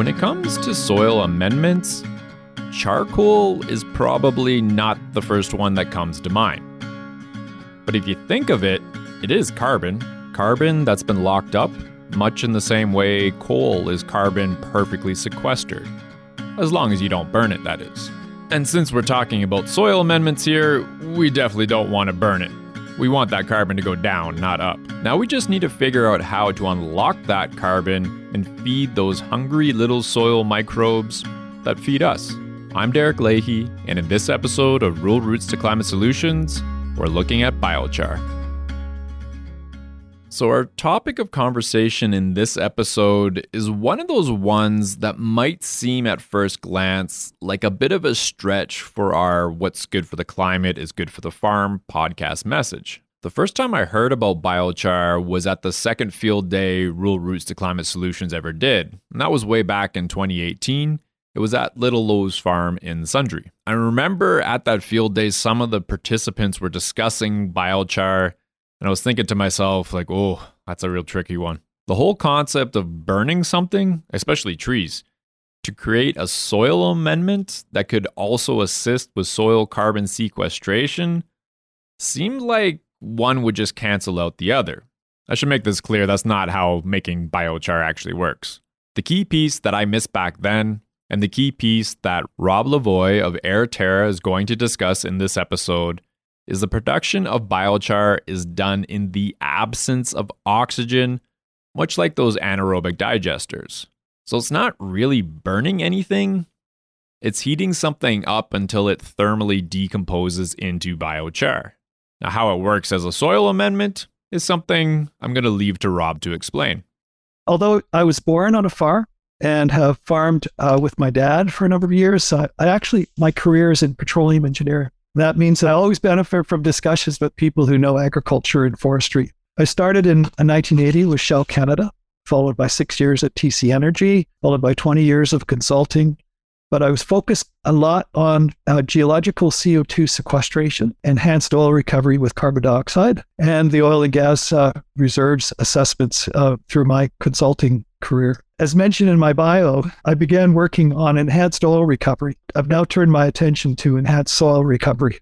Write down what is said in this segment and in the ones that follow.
When it comes to soil amendments, charcoal is probably not the first one that comes to mind. But if you think of it, it is carbon. Carbon that's been locked up, much in the same way coal is carbon perfectly sequestered. As long as you don't burn it, that is. And since we're talking about soil amendments here, we definitely don't want to burn it. We want that carbon to go down, not up. Now we just need to figure out how to unlock that carbon and feed those hungry little soil microbes that feed us. I'm Derek Leahy, and in this episode of Rural Roots to Climate Solutions, we're looking at biochar. So, our topic of conversation in this episode is one of those ones that might seem at first glance like a bit of a stretch for our What's Good for the Climate is Good for the Farm podcast message. The first time I heard about biochar was at the second field day Rural Roots to Climate Solutions ever did, and that was way back in 2018. It was at Little Lowe's Farm in Sundre. I remember at that field day, some of the participants were discussing biochar and I was thinking to myself, like, oh, that's a real tricky one. The whole concept of burning something, especially trees, to create a soil amendment that could also assist with soil carbon sequestration seemed like one would just cancel out the other. I should make this clear that's not how making biochar actually works. The key piece that I missed back then, and the key piece that Rob Lavoie of AirTerra is going to discuss in this episode, is the production of biochar is done in the absence of oxygen, much like those anaerobic digesters. So it's not really burning anything, it's heating something up until it thermally decomposes into biochar. Now, how it works as a soil amendment is something I'm going to leave to Rob to explain. Although I was born on a farm and have farmed uh, with my dad for a number of years, I actually, my career is in petroleum engineering. That means I always benefit from discussions with people who know agriculture and forestry. I started in 1980 with Shell Canada, followed by six years at TC Energy, followed by 20 years of consulting. But I was focused a lot on uh, geological CO2 sequestration, enhanced oil recovery with carbon dioxide, and the oil and gas uh, reserves assessments uh, through my consulting career. As mentioned in my bio, I began working on enhanced oil recovery. I've now turned my attention to enhanced soil recovery,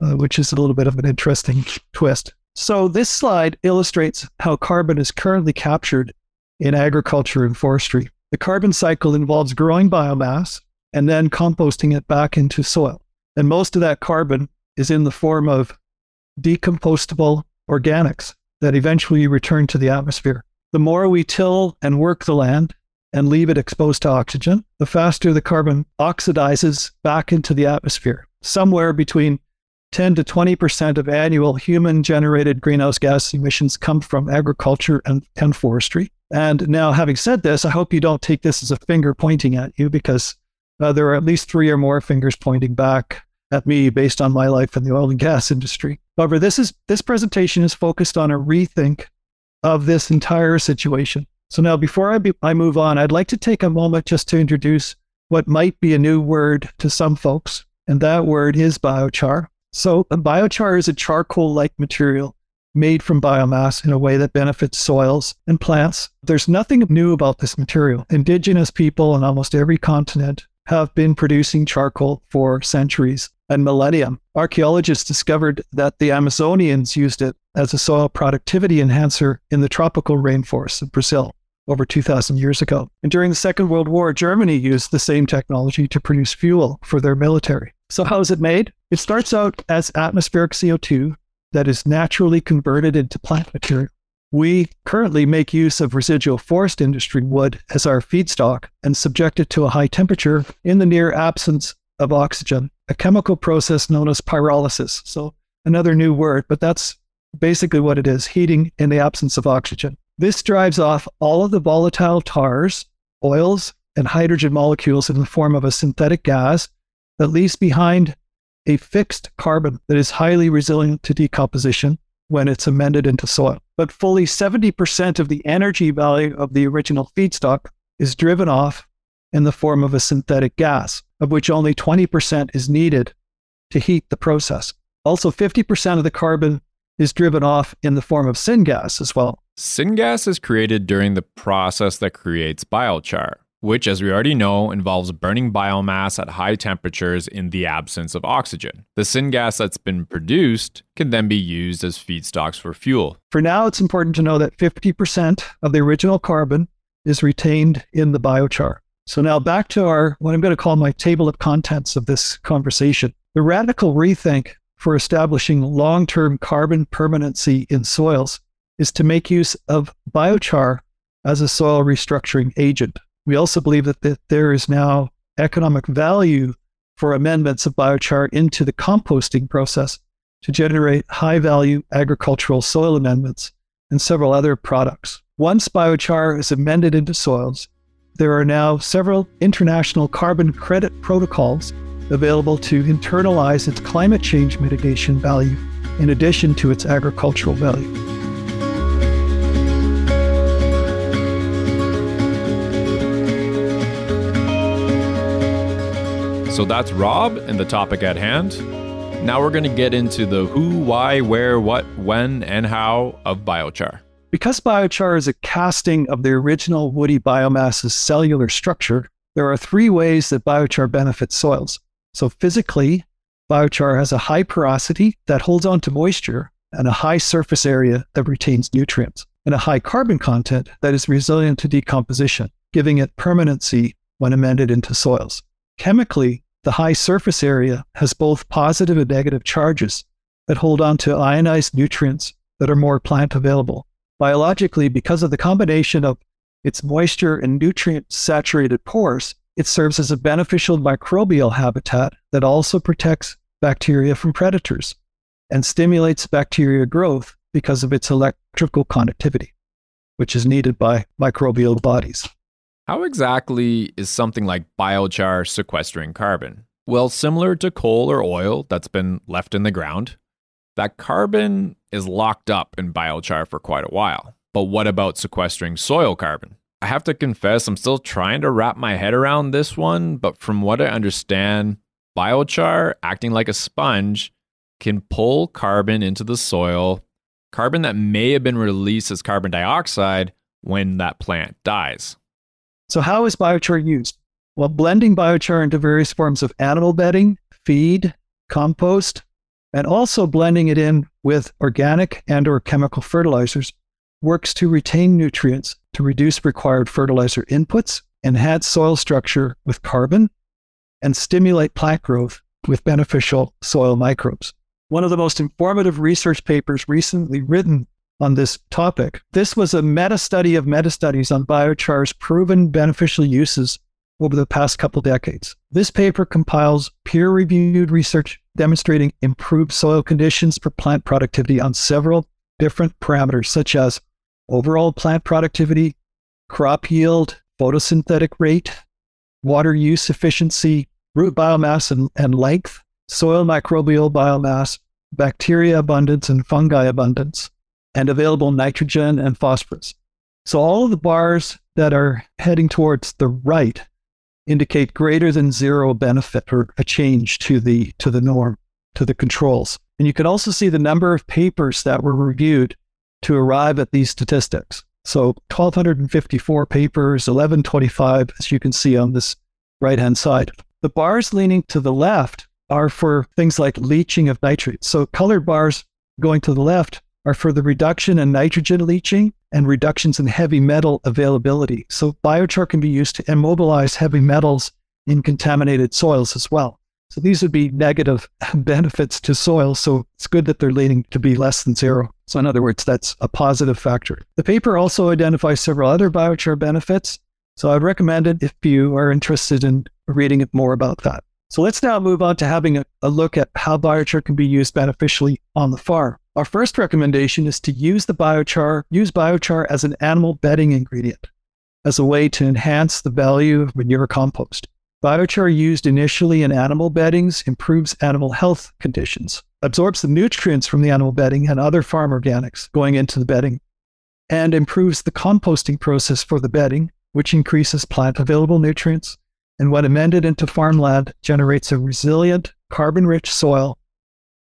uh, which is a little bit of an interesting twist. So, this slide illustrates how carbon is currently captured in agriculture and forestry. The carbon cycle involves growing biomass and then composting it back into soil. And most of that carbon is in the form of decompostable organics that eventually return to the atmosphere. The more we till and work the land and leave it exposed to oxygen, the faster the carbon oxidizes back into the atmosphere. Somewhere between 10 to 20% of annual human generated greenhouse gas emissions come from agriculture and, and forestry. And now, having said this, I hope you don't take this as a finger pointing at you because uh, there are at least three or more fingers pointing back at me based on my life in the oil and gas industry. However, this is this presentation is focused on a rethink of this entire situation. So now, before I, be, I move on, I'd like to take a moment just to introduce what might be a new word to some folks, and that word is biochar. So, biochar is a charcoal like material made from biomass in a way that benefits soils and plants. There's nothing new about this material. Indigenous people on almost every continent have been producing charcoal for centuries and millennia. Archaeologists discovered that the Amazonians used it as a soil productivity enhancer in the tropical rainforests of Brazil over 2,000 years ago. And during the Second World War, Germany used the same technology to produce fuel for their military. So, how is it made? It starts out as atmospheric CO2 that is naturally converted into plant material. We currently make use of residual forest industry wood as our feedstock and subject it to a high temperature in the near absence of oxygen, a chemical process known as pyrolysis. So, another new word, but that's basically what it is heating in the absence of oxygen. This drives off all of the volatile tars, oils, and hydrogen molecules in the form of a synthetic gas that leaves behind a fixed carbon that is highly resilient to decomposition when it's amended into soil. But fully 70% of the energy value of the original feedstock is driven off in the form of a synthetic gas, of which only 20% is needed to heat the process. Also, 50% of the carbon is driven off in the form of syngas as well. Syngas is created during the process that creates biochar. Which, as we already know, involves burning biomass at high temperatures in the absence of oxygen. The syngas that's been produced can then be used as feedstocks for fuel. For now, it's important to know that 50% of the original carbon is retained in the biochar. So now back to our what I'm going to call my table of contents of this conversation. The radical rethink for establishing long-term carbon permanency in soils is to make use of biochar as a soil restructuring agent. We also believe that, that there is now economic value for amendments of biochar into the composting process to generate high value agricultural soil amendments and several other products. Once biochar is amended into soils, there are now several international carbon credit protocols available to internalize its climate change mitigation value in addition to its agricultural value. So that's Rob and the topic at hand. Now we're going to get into the who, why, where, what, when, and how of biochar. Because biochar is a casting of the original woody biomass's cellular structure, there are three ways that biochar benefits soils. So, physically, biochar has a high porosity that holds on to moisture and a high surface area that retains nutrients, and a high carbon content that is resilient to decomposition, giving it permanency when amended into soils. Chemically, the high surface area has both positive and negative charges that hold on to ionized nutrients that are more plant available. Biologically, because of the combination of its moisture and nutrient saturated pores, it serves as a beneficial microbial habitat that also protects bacteria from predators and stimulates bacteria growth because of its electrical conductivity, which is needed by microbial bodies. How exactly is something like biochar sequestering carbon? Well, similar to coal or oil that's been left in the ground, that carbon is locked up in biochar for quite a while. But what about sequestering soil carbon? I have to confess, I'm still trying to wrap my head around this one, but from what I understand, biochar acting like a sponge can pull carbon into the soil, carbon that may have been released as carbon dioxide when that plant dies. So, how is biochar used? Well, blending biochar into various forms of animal bedding, feed, compost, and also blending it in with organic and or chemical fertilizers works to retain nutrients to reduce required fertilizer inputs, enhance soil structure with carbon, and stimulate plant growth with beneficial soil microbes. One of the most informative research papers recently written on this topic. This was a meta study of meta studies on biochar's proven beneficial uses over the past couple decades. This paper compiles peer reviewed research demonstrating improved soil conditions for plant productivity on several different parameters, such as overall plant productivity, crop yield, photosynthetic rate, water use efficiency, root biomass and, and length, soil microbial biomass, bacteria abundance and fungi abundance, and available nitrogen and phosphorus. So all of the bars that are heading towards the right indicate greater than zero benefit or a change to the to the norm, to the controls. And you can also see the number of papers that were reviewed to arrive at these statistics. So 1254 papers, 1125 as you can see on this right-hand side. The bars leaning to the left are for things like leaching of nitrates. So colored bars going to the left are for the reduction in nitrogen leaching and reductions in heavy metal availability. So biochar can be used to immobilize heavy metals in contaminated soils as well. So these would be negative benefits to soil. So it's good that they're leaning to be less than zero. So in other words, that's a positive factor. The paper also identifies several other biochar benefits. So I'd recommend it if you are interested in reading more about that. So let's now move on to having a, a look at how biochar can be used beneficially on the farm. Our first recommendation is to use the biochar, use biochar as an animal bedding ingredient as a way to enhance the value of manure compost. Biochar used initially in animal beddings improves animal health conditions, absorbs the nutrients from the animal bedding and other farm organics going into the bedding, and improves the composting process for the bedding, which increases plant available nutrients, and when amended into farmland, generates a resilient, carbon rich soil,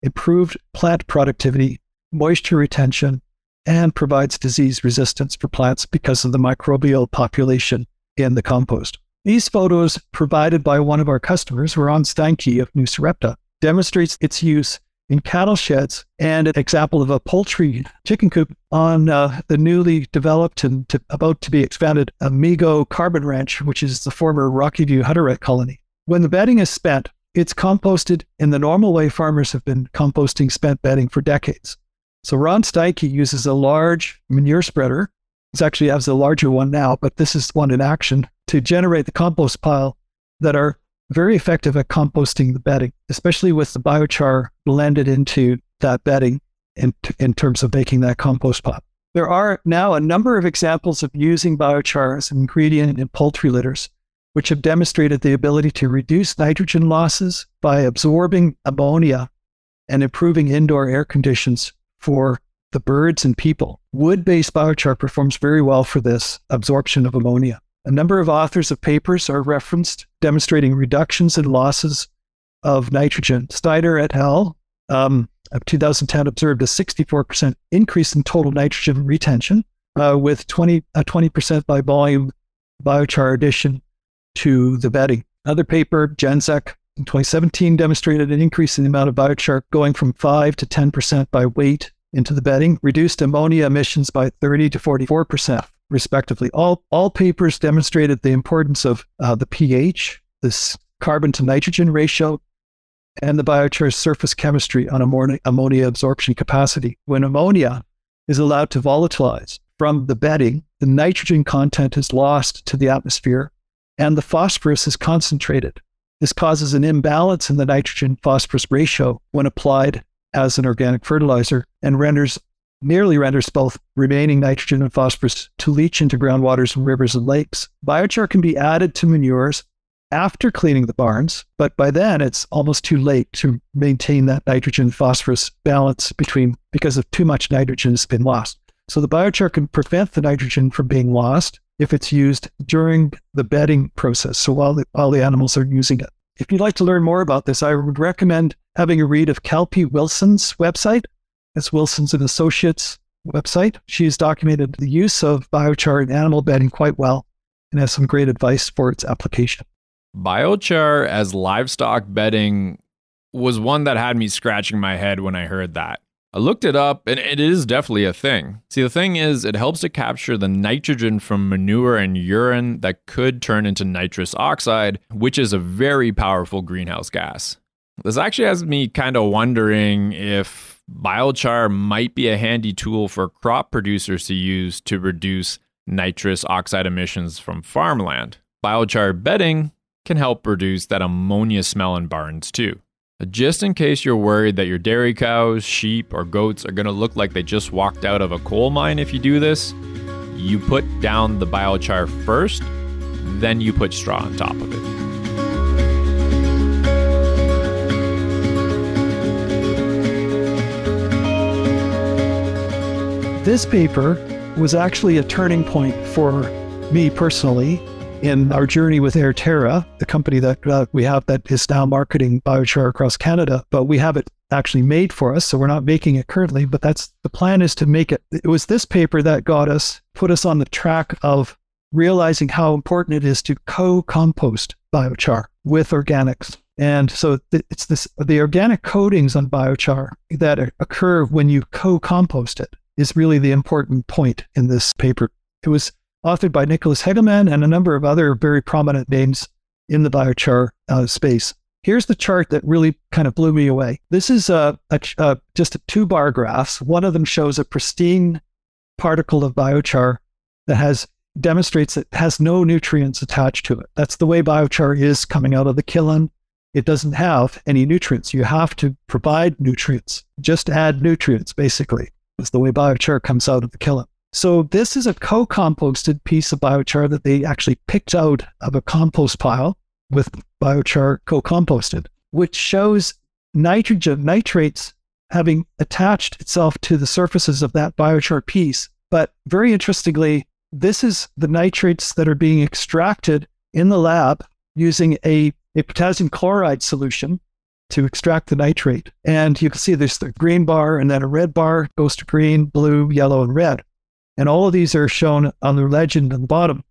improved plant productivity, moisture retention, and provides disease resistance for plants because of the microbial population in the compost. These photos provided by one of our customers, Ron Steinke of New Sarepta, demonstrates its use in cattle sheds and an example of a poultry chicken coop on uh, the newly developed and to, about to be expanded Amigo Carbon Ranch, which is the former Rocky View Hutterite colony. When the bedding is spent, it's composted in the normal way farmers have been composting spent bedding for decades. So Ron Steinke uses a large manure spreader. He actually has a larger one now, but this is one in action to generate the compost pile that are very effective at composting the bedding, especially with the biochar blended into that bedding in, in terms of making that compost pile. There are now a number of examples of using biochar as an ingredient in poultry litters, which have demonstrated the ability to reduce nitrogen losses by absorbing ammonia and improving indoor air conditions for the birds and people. Wood based biochar performs very well for this absorption of ammonia. A number of authors of papers are referenced demonstrating reductions in losses of nitrogen. Steiner et al. Um, of 2010 observed a 64% increase in total nitrogen retention uh, with 20, uh, 20% by volume biochar addition to the bedding. Another paper, Jędrzejczyk, in 2017 demonstrated an increase in the amount of biochar going from 5 to 10% by weight into the bedding, reduced ammonia emissions by 30 to 44% respectively. All, all papers demonstrated the importance of uh, the pH, this carbon to nitrogen ratio, and the biochar's surface chemistry on ammonia, ammonia absorption capacity. When ammonia is allowed to volatilize from the bedding, the nitrogen content is lost to the atmosphere and the phosphorus is concentrated. This causes an imbalance in the nitrogen phosphorus ratio when applied as an organic fertilizer and renders merely renders both remaining nitrogen and phosphorus to leach into groundwaters and rivers and lakes. Biochar can be added to manures after cleaning the barns, but by then it's almost too late to maintain that nitrogen phosphorus balance between because of too much nitrogen has been lost. So the biochar can prevent the nitrogen from being lost if it's used during the bedding process. So while the, while the animals are using it. If you'd like to learn more about this, I would recommend having a read of Kelpie Wilson's website, that's Wilson's and Associates website. She has documented the use of biochar in animal bedding quite well and has some great advice for its application. Biochar as livestock bedding was one that had me scratching my head when I heard that. I looked it up and it is definitely a thing. See, the thing is, it helps to capture the nitrogen from manure and urine that could turn into nitrous oxide, which is a very powerful greenhouse gas. This actually has me kind of wondering if Biochar might be a handy tool for crop producers to use to reduce nitrous oxide emissions from farmland. Biochar bedding can help reduce that ammonia smell in barns too. Uh, just in case you're worried that your dairy cows, sheep, or goats are going to look like they just walked out of a coal mine if you do this, you put down the biochar first, then you put straw on top of it. This paper was actually a turning point for me personally in our journey with Airterra, the company that uh, we have that is now marketing biochar across Canada, but we have it actually made for us. So we're not making it currently, but that's the plan is to make it. It was this paper that got us, put us on the track of realizing how important it is to co-compost biochar with organics. And so it's this the organic coatings on biochar that occur when you co-compost it is really the important point in this paper. It was authored by Nikolas Hagemann and a number of other very prominent names in the biochar uh, space. Here's the chart that really kind of blew me away. This is a, a, a, just a two bar graphs. One of them shows a pristine particle of biochar that has demonstrates it has no nutrients attached to it. That's the way biochar is coming out of the kiln. It doesn't have any nutrients. You have to provide nutrients. Just add nutrients, basically is the way biochar comes out of the kiln. So this is a co-composted piece of biochar that they actually picked out of a compost pile with biochar co-composted, which shows nitrogen nitrates having attached itself to the surfaces of that biochar piece. But very interestingly, this is the nitrates that are being extracted in the lab using a, a potassium chloride solution to extract the nitrate. And you can see there's the green bar and then a red bar goes to green, blue, yellow, and red. And all of these are shown on the legend on the bottom.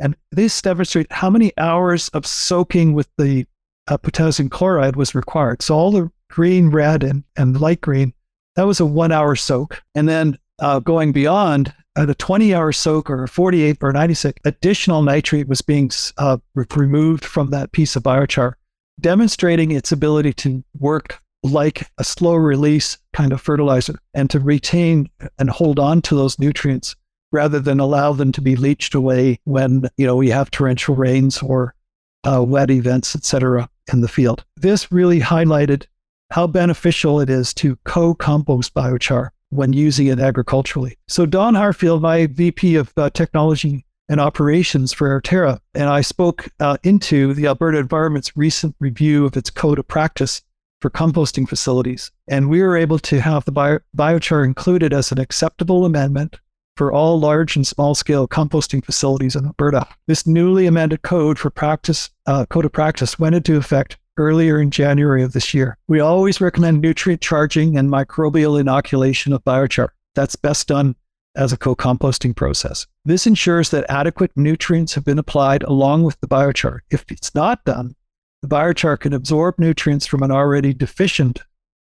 And this demonstrate how many hours of soaking with the uh, potassium chloride was required. So all the green, red, and, and light green, that was a one hour soak. And then uh, going beyond at a 20 hour soak or a 48 or 96, additional nitrate was being uh, removed from that piece of biochar, demonstrating its ability to work like a slow release kind of fertilizer and to retain and hold on to those nutrients rather than allow them to be leached away when you know we have torrential rains or uh, wet events, etc., in the field. This really highlighted how beneficial it is to co-compost biochar when using it agriculturally. So Don Harfield, my VP of uh, Technology and Operations for Airterra, and I spoke uh, into the Alberta Environment's recent review of its code of practice for composting facilities. And we were able to have the bio- biochar included as an acceptable amendment for all large and small scale composting facilities in Alberta. This newly amended code for practice, uh, code of practice went into effect earlier in January of this year. We always recommend nutrient charging and microbial inoculation of biochar. That's best done as a co composting process. This ensures that adequate nutrients have been applied along with the biochar. If it's not done, the biochar can absorb nutrients from an already deficient,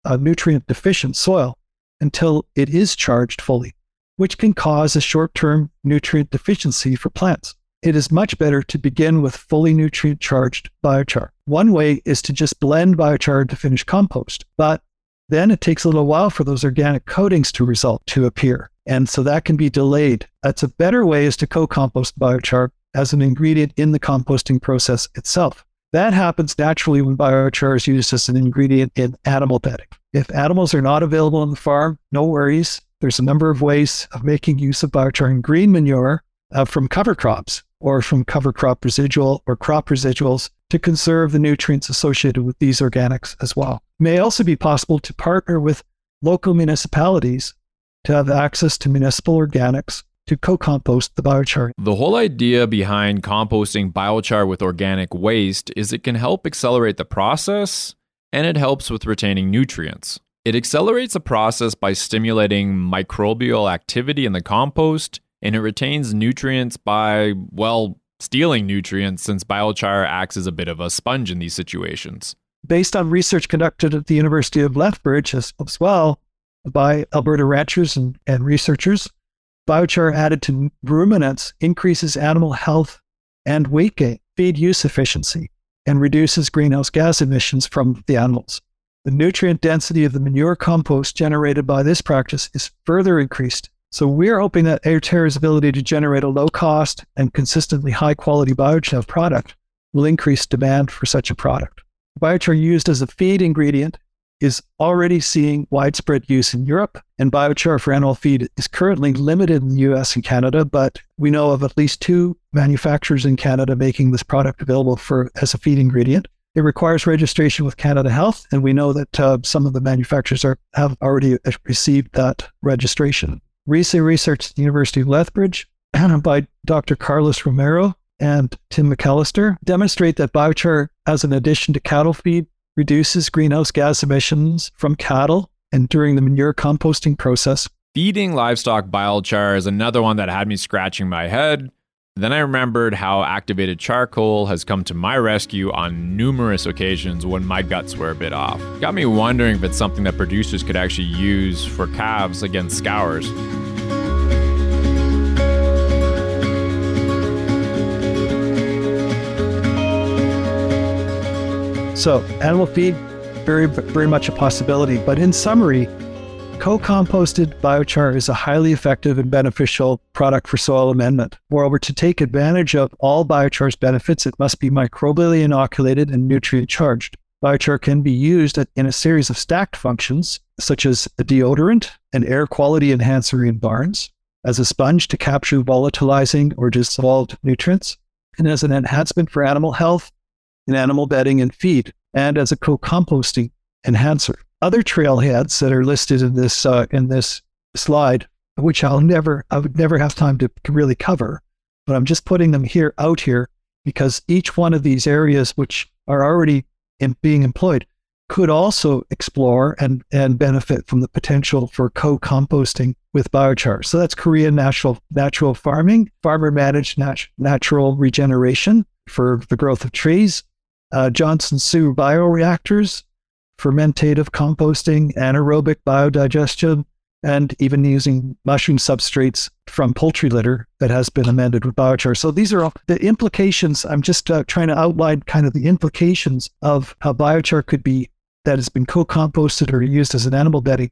uh, nutrient deficient soil until it is charged fully, which can cause a short term nutrient deficiency for plants it is much better to begin with fully nutrient charged biochar. One way is to just blend biochar to finished compost, but then it takes a little while for those organic coatings to result to appear. And so that can be delayed. That's a better way is to co-compost biochar as an ingredient in the composting process itself. That happens naturally when biochar is used as an ingredient in animal bedding. If animals are not available on the farm, no worries. There's a number of ways of making use of biochar in green manure uh, from cover crops or from cover crop residual or crop residuals to conserve the nutrients associated with these organics as well. It may also be possible to partner with local municipalities to have access to municipal organics to co-compost the biochar. The whole idea behind composting biochar with organic waste is it can help accelerate the process and it helps with retaining nutrients. It accelerates the process by stimulating microbial activity in the compost and it retains nutrients by, well, stealing nutrients since biochar acts as a bit of a sponge in these situations. Based on research conducted at the University of Lethbridge as, as well by Alberta ranchers and, and researchers, biochar added to ruminants increases animal health and weight gain, feed use efficiency, and reduces greenhouse gas emissions from the animals. The nutrient density of the manure compost generated by this practice is further increased so we're hoping that Airterra's ability to generate a low cost and consistently high quality biochar product will increase demand for such a product. Biochar used as a feed ingredient is already seeing widespread use in Europe, and biochar for animal feed is currently limited in the US and Canada, but we know of at least two manufacturers in Canada making this product available for as a feed ingredient. It requires registration with Canada Health, and we know that uh, some of the manufacturers are, have already received that registration. Recent research at the University of Lethbridge by Dr. Carlos Romero and Tim McAllister demonstrate that biochar, as an addition to cattle feed, reduces greenhouse gas emissions from cattle and during the manure composting process. Feeding livestock biochar is another one that had me scratching my head. Then I remembered how activated charcoal has come to my rescue on numerous occasions when my guts were a bit off. Got me wondering if it's something that producers could actually use for calves against scours. So, animal feed, very, very much a possibility. But in summary, Co composted biochar is a highly effective and beneficial product for soil amendment. Moreover, to take advantage of all biochar's benefits, it must be microbially inoculated and nutrient charged. Biochar can be used in a series of stacked functions, such as a deodorant, an air quality enhancer in barns, as a sponge to capture volatilizing or dissolved nutrients, and as an enhancement for animal health in animal bedding and feed, and as a co composting enhancer other trailheads that are listed in this uh, in this slide, which I'll never I would never have time to really cover, but I'm just putting them here out here because each one of these areas which are already in being employed could also explore and and benefit from the potential for co-composting with biochar. So that's Korean natural natural farming, farmer managed nat- natural regeneration for the growth of trees, uh, Johnson Su bioreactors, fermentative composting, anaerobic biodigestion, and even using mushroom substrates from poultry litter that has been amended with biochar. So these are all the implications. I'm just uh, trying to outline kind of the implications of how biochar could be that has been co-composted or used as an animal bedding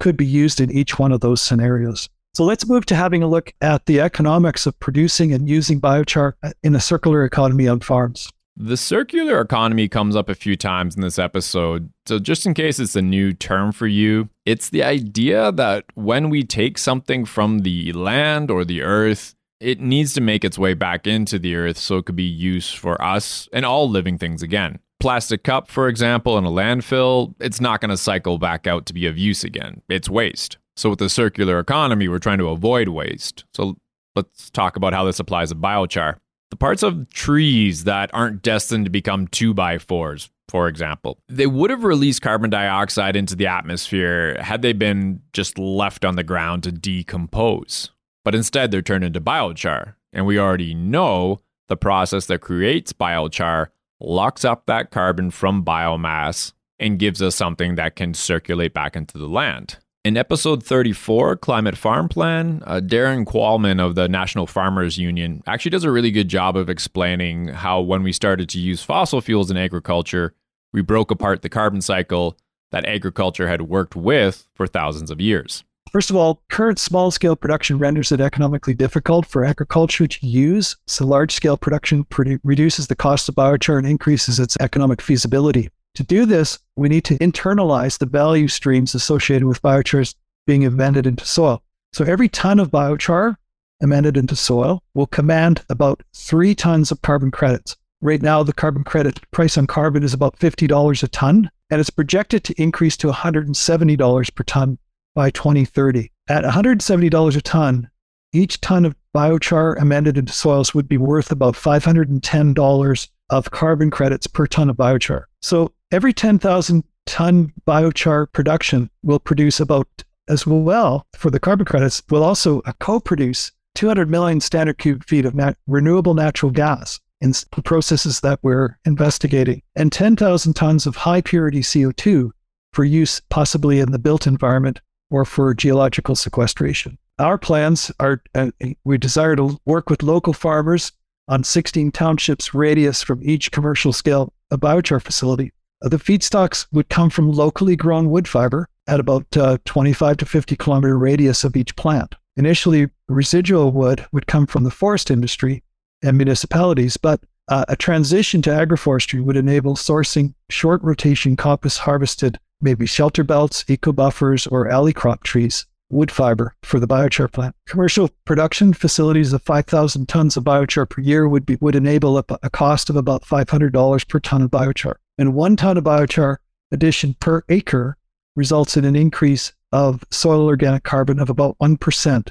could be used in each one of those scenarios. So let's move to having a look at the economics of producing and using biochar in a circular economy on farms. The circular economy comes up a few times in this episode. So, just in case it's a new term for you, it's the idea that when we take something from the land or the earth, it needs to make its way back into the earth so it could be used for us and all living things again. Plastic cup, for example, in a landfill, it's not going to cycle back out to be of use again. It's waste. So, with the circular economy, we're trying to avoid waste. So, let's talk about how this applies to biochar. The parts of trees that aren't destined to become two by fours, for example, they would have released carbon dioxide into the atmosphere had they been just left on the ground to decompose. But instead, they're turned into biochar. And we already know the process that creates biochar locks up that carbon from biomass and gives us something that can circulate back into the land. In episode 34, Climate Farm Plan, uh, Darrin Qualman of the National Farmers Union actually does a really good job of explaining how when we started to use fossil fuels in agriculture, we broke apart the carbon cycle that agriculture had worked with for thousands of years. First of all, current small scale production renders it economically difficult for agriculture to use, so large scale production produ- reduces the cost of biochar and increases its economic feasibility. To do this, we need to internalize the value streams associated with biochars being amended into soil. So every ton of biochar amended into soil will command about three tons of carbon credits. Right now, the carbon credit price on carbon is about $50 a ton, and it's projected to increase to $170 per ton by 2030. At $170 a ton, each ton of biochar amended into soils would be worth about $510 of carbon credits per ton of biochar. So every 10,000 ton biochar production will produce about as well for the carbon credits will also co-produce 200 million standard cubic feet of nat- renewable natural gas in the processes that we're investigating and 10,000 tons of high purity CO2 for use possibly in the built environment or for geological sequestration. Our plans are uh, we desire to work with local farmers on 16 townships radius from each commercial scale biochar facility the feedstocks would come from locally grown wood fiber at about uh, 25 to 50 kilometer radius of each plant. Initially, residual wood would come from the forest industry and municipalities, but uh, a transition to agroforestry would enable sourcing short rotation coppice harvested, maybe shelter belts, eco buffers, or alley crop trees, wood fiber for the biochar plant. Commercial production facilities of 5,000 tons of biochar per year would, be, would enable a, a cost of about $500 per ton of biochar and one ton of biochar addition per acre results in an increase of soil organic carbon of about 1%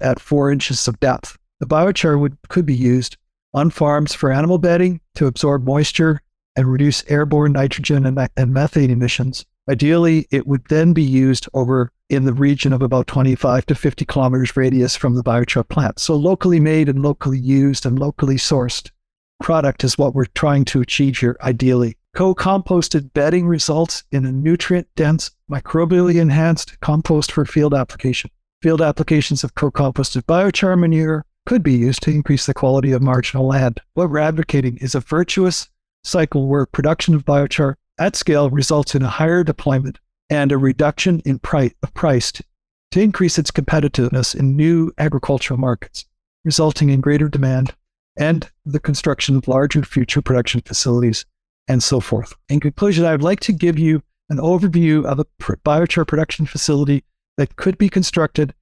at four inches of depth. The biochar would, could be used on farms for animal bedding to absorb moisture and reduce airborne nitrogen and, and methane emissions. Ideally, it would then be used over in the region of about 25 to 50 kilometers radius from the biochar plant. So locally made and locally used and locally sourced product is what we're trying to achieve here, ideally. Co composted bedding results in a nutrient dense, microbially enhanced compost for field application. Field applications of co composted biochar manure could be used to increase the quality of marginal land. What we're advocating is a virtuous cycle where production of biochar at scale results in a higher deployment and a reduction in price, of to increase its competitiveness in new agricultural markets, resulting in greater demand and the construction of larger future production facilities and so forth. In conclusion, I would like to give you an overview of a biochar production facility that could be constructed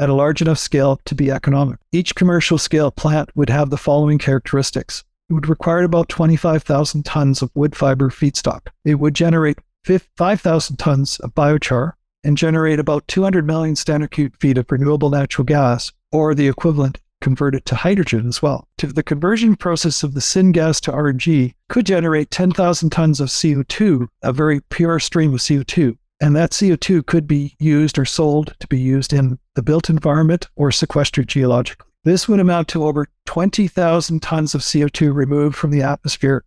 at a large enough scale to be economic. Each commercial scale plant would have the following characteristics. It would require about 25,000 tons of wood fiber feedstock. It would generate 5,000 tons of biochar and generate about 200 million standard cubic feet of renewable natural gas, or the equivalent convert it to hydrogen as well. The conversion process of the syngas to RNG could generate 10,000 tons of CO2, a very pure stream of CO2. And that CO2 could be used or sold to be used in the built environment or sequestered geologically. This would amount to over 20,000 tons of CO2 removed from the atmosphere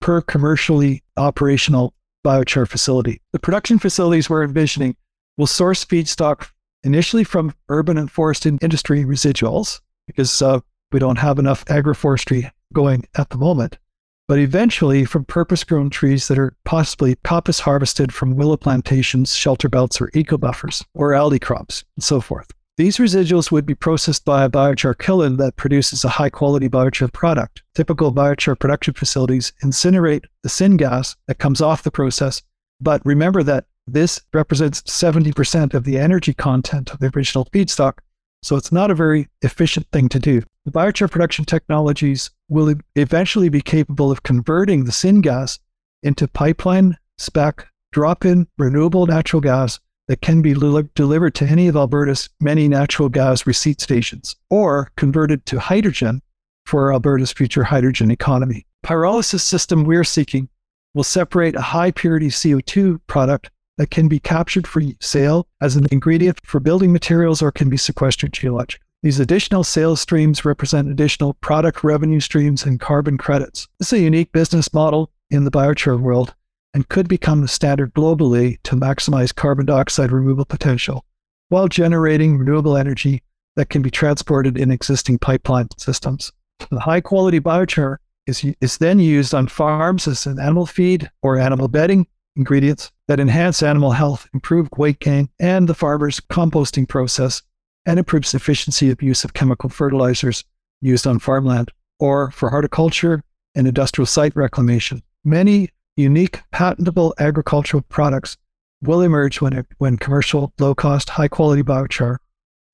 per commercially operational biochar facility. The production facilities we're envisioning will source feedstock initially from urban and forest industry residuals because uh, we don't have enough agroforestry going at the moment, but eventually from purpose grown trees that are possibly coppice harvested from willow plantations, shelter belts, or eco buffers, or alley crops, and so forth. These residuals would be processed by a biochar kiln that produces a high quality biochar product. Typical biochar production facilities incinerate the syngas that comes off the process, but remember that this represents 70% of the energy content of the original feedstock, so it's not a very efficient thing to do. The biochar production technologies will eventually be capable of converting the syngas into pipeline spec drop in renewable natural gas that can be li- delivered to any of Alberta's many natural gas receipt stations or converted to hydrogen for Alberta's future hydrogen economy. Pyrolysis system we're seeking will separate a high purity CO2 product that can be captured for sale as an ingredient for building materials or can be sequestered geologically. These additional sales streams represent additional product revenue streams and carbon credits. This is a unique business model in the biochar world and could become the standard globally to maximize carbon dioxide removal potential while generating renewable energy that can be transported in existing pipeline systems. The high quality biochar is, is then used on farms as an animal feed or animal bedding ingredients that enhance animal health, improve weight gain, and the farmer's composting process, and improves efficiency of use of chemical fertilizers used on farmland or for horticulture and industrial site reclamation. Many unique patentable agricultural products will emerge when, it, when commercial, low cost, high quality biochar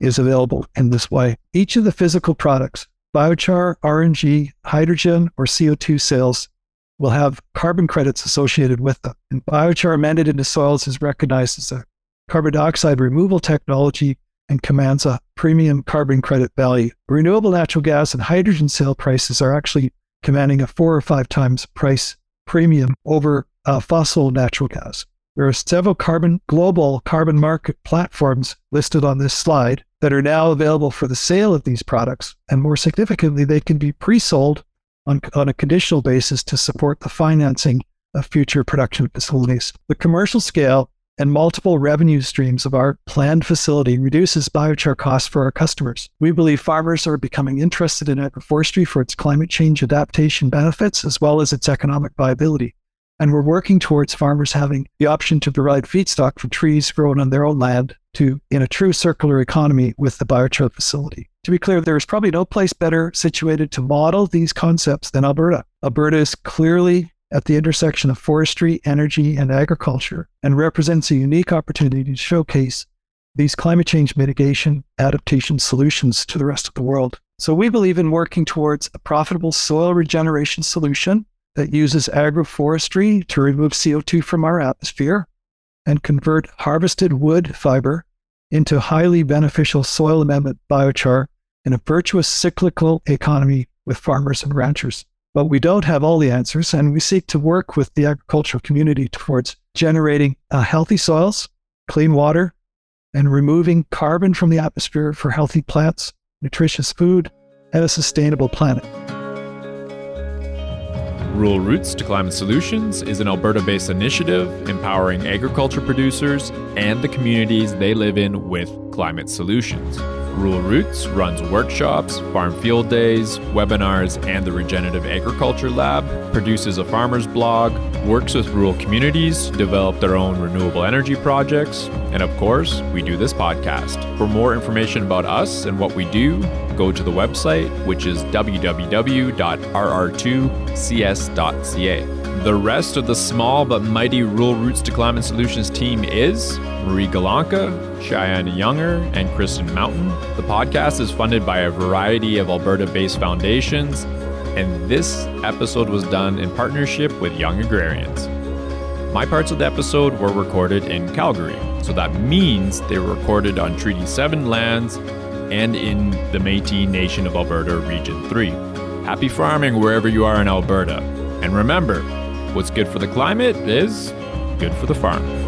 is available in this way. Each of the physical products, biochar, RNG, hydrogen, or CO2 sales, will have carbon credits associated with them. And biochar amended into soils is recognized as a carbon dioxide removal technology and commands a premium carbon credit value. Renewable natural gas and hydrogen sale prices are actually commanding a four or five times price premium over uh, fossil natural gas. There are several carbon global carbon market platforms listed on this slide that are now available for the sale of these products. And more significantly, they can be pre sold on, on a conditional basis to support the financing of future production facilities. The commercial scale and multiple revenue streams of our planned facility reduces biochar costs for our customers. We believe farmers are becoming interested in agroforestry for its climate change adaptation benefits as well as its economic viability. And we're working towards farmers having the option to provide feedstock for trees grown on their own land to in a true circular economy with the biochar facility. To be clear, there is probably no place better situated to model these concepts than Alberta. Alberta is clearly at the intersection of forestry, energy, and agriculture, and represents a unique opportunity to showcase these climate change mitigation adaptation solutions to the rest of the world. So, we believe in working towards a profitable soil regeneration solution that uses agroforestry to remove CO2 from our atmosphere and convert harvested wood fiber into highly beneficial soil amendment biochar in a virtuous cyclical economy with farmers and ranchers. But we don't have all the answers, and we seek to work with the agricultural community towards generating uh, healthy soils, clean water, and removing carbon from the atmosphere for healthy plants, nutritious food, and a sustainable planet. Rural Roots to Climate Solutions is an Alberta based initiative empowering agriculture producers and the communities they live in with climate solutions. Rural Roots runs workshops, farm field days, webinars, and the Regenerative Agriculture Lab, produces a farmer's blog, works with rural communities develop their own renewable energy projects, and of course, we do this podcast. For more information about us and what we do, go to the website, which is www.rr2cs.ca. The rest of the small but mighty Rural Roots to Climate Solutions team is Marie Galanka, Cheyenne Younger, and Kristen Mountain. The podcast is funded by a variety of Alberta based foundations, and this episode was done in partnership with Young Agrarians. My parts of the episode were recorded in Calgary, so that means they were recorded on Treaty 7 lands and in the Metis Nation of Alberta Region 3. Happy farming wherever you are in Alberta. And remember, what's good for the climate is good for the farm.